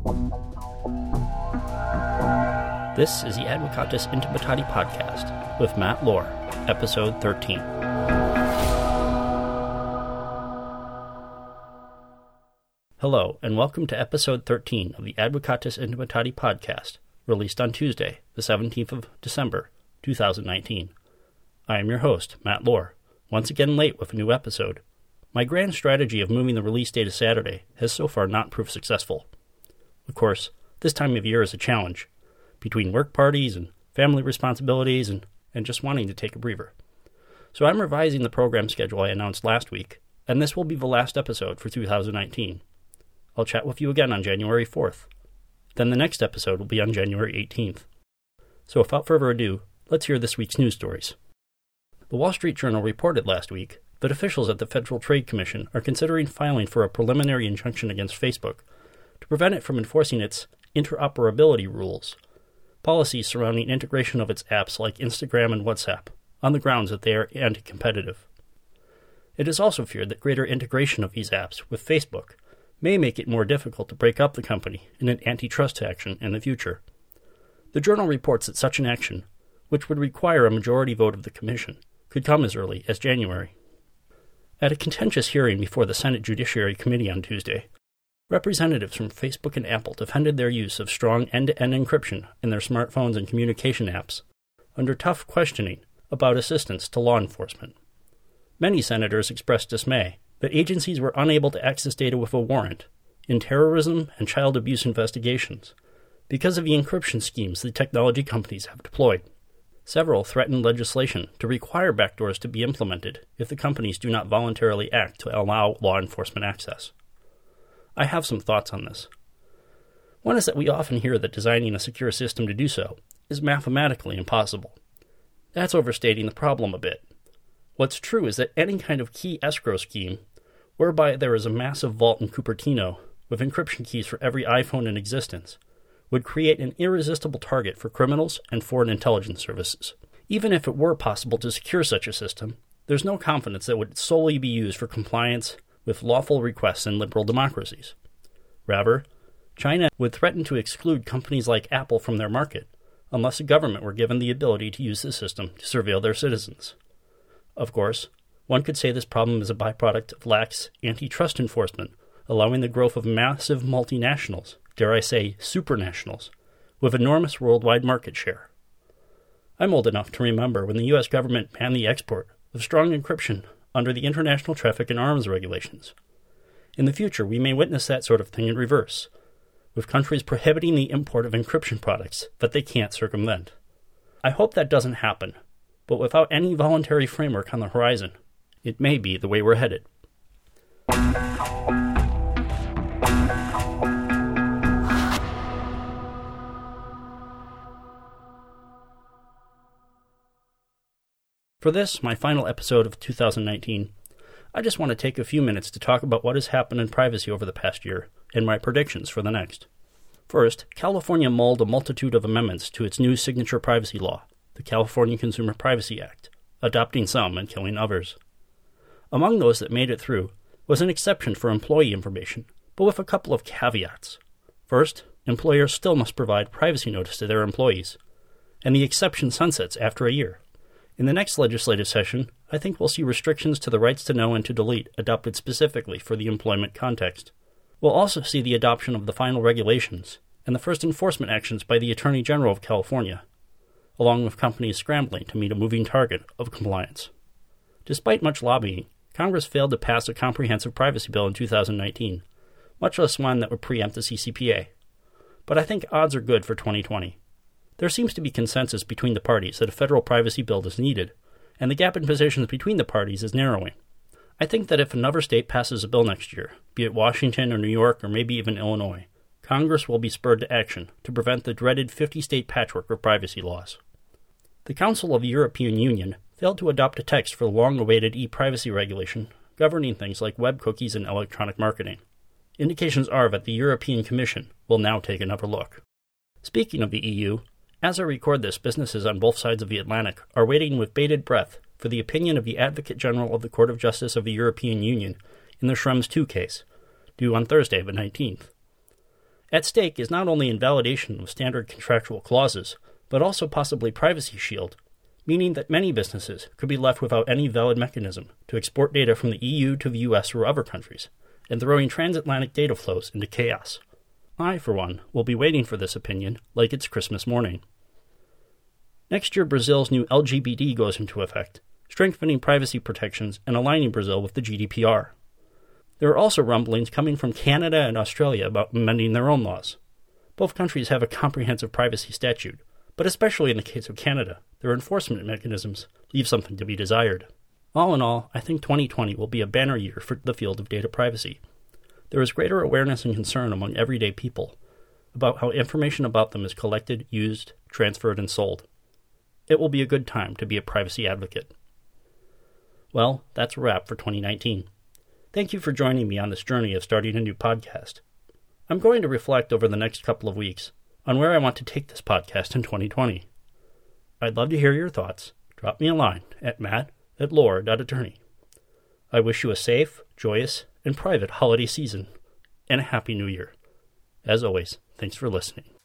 This is the Advocatus Intimitati podcast with Matt Lohr, episode 13. Hello, and welcome to episode 13 of the Advocatus Intimitati podcast, released on Tuesday, the 17th of December, 2019. I am your host, Matt Lohr, once again late with a new episode. My grand strategy of moving the release date to Saturday has so far not proved successful. Of course, this time of year is a challenge, between work parties and family responsibilities and, and just wanting to take a breather. So I'm revising the program schedule I announced last week, and this will be the last episode for 2019. I'll chat with you again on January 4th. Then the next episode will be on January 18th. So without further ado, let's hear this week's news stories. The Wall Street Journal reported last week that officials at the Federal Trade Commission are considering filing for a preliminary injunction against Facebook prevent it from enforcing its interoperability rules policies surrounding integration of its apps like Instagram and WhatsApp on the grounds that they are anti competitive. It is also feared that greater integration of these apps with Facebook may make it more difficult to break up the company in an antitrust action in the future. The journal reports that such an action, which would require a majority vote of the Commission, could come as early as January. At a contentious hearing before the Senate Judiciary Committee on Tuesday, Representatives from Facebook and Apple defended their use of strong end to end encryption in their smartphones and communication apps under tough questioning about assistance to law enforcement. Many senators expressed dismay that agencies were unable to access data with a warrant in terrorism and child abuse investigations because of the encryption schemes the technology companies have deployed. Several threatened legislation to require backdoors to be implemented if the companies do not voluntarily act to allow law enforcement access. I have some thoughts on this. One is that we often hear that designing a secure system to do so is mathematically impossible. That's overstating the problem a bit. What's true is that any kind of key escrow scheme, whereby there is a massive vault in Cupertino with encryption keys for every iPhone in existence, would create an irresistible target for criminals and foreign intelligence services. Even if it were possible to secure such a system, there's no confidence that it would solely be used for compliance with lawful requests in liberal democracies. Rather, China would threaten to exclude companies like Apple from their market unless the government were given the ability to use the system to surveil their citizens. Of course, one could say this problem is a byproduct of lax antitrust enforcement, allowing the growth of massive multinationals, dare I say supranationals, with enormous worldwide market share. I'm old enough to remember when the US government banned the export of strong encryption under the International Traffic in Arms regulations. In the future, we may witness that sort of thing in reverse, with countries prohibiting the import of encryption products that they can't circumvent. I hope that doesn't happen, but without any voluntary framework on the horizon, it may be the way we're headed. For this, my final episode of 2019, I just want to take a few minutes to talk about what has happened in privacy over the past year and my predictions for the next. First, California mulled a multitude of amendments to its new signature privacy law, the California Consumer Privacy Act, adopting some and killing others. Among those that made it through was an exception for employee information, but with a couple of caveats. First, employers still must provide privacy notice to their employees, and the exception sunsets after a year. In the next legislative session, I think we'll see restrictions to the rights to know and to delete adopted specifically for the employment context. We'll also see the adoption of the final regulations and the first enforcement actions by the Attorney General of California, along with companies scrambling to meet a moving target of compliance. Despite much lobbying, Congress failed to pass a comprehensive privacy bill in 2019, much less one that would preempt the CCPA. But I think odds are good for 2020. There seems to be consensus between the parties that a federal privacy bill is needed, and the gap in positions between the parties is narrowing. I think that if another state passes a bill next year, be it Washington or New York or maybe even Illinois, Congress will be spurred to action to prevent the dreaded 50 state patchwork of privacy laws. The Council of the European Union failed to adopt a text for the long awaited e privacy regulation governing things like web cookies and electronic marketing. Indications are that the European Commission will now take another look. Speaking of the EU, as I record this, businesses on both sides of the Atlantic are waiting with bated breath for the opinion of the Advocate General of the Court of Justice of the European Union in the Schrems II case, due on Thursday, the 19th. At stake is not only invalidation of standard contractual clauses, but also possibly privacy shield, meaning that many businesses could be left without any valid mechanism to export data from the EU to the US or other countries, and throwing transatlantic data flows into chaos. I, for one, will be waiting for this opinion like it's Christmas morning. Next year, Brazil's new LGPD goes into effect, strengthening privacy protections and aligning Brazil with the GDPR. There are also rumblings coming from Canada and Australia about amending their own laws. Both countries have a comprehensive privacy statute, but especially in the case of Canada, their enforcement mechanisms leave something to be desired. All in all, I think 2020 will be a banner year for the field of data privacy. There is greater awareness and concern among everyday people about how information about them is collected, used, transferred, and sold. It will be a good time to be a privacy advocate. Well, that's a wrap for 2019. Thank you for joining me on this journey of starting a new podcast. I'm going to reflect over the next couple of weeks on where I want to take this podcast in 2020. I'd love to hear your thoughts. Drop me a line at matt at lore.attorney. I wish you a safe, joyous, and private holiday season and a happy new year. As always, thanks for listening.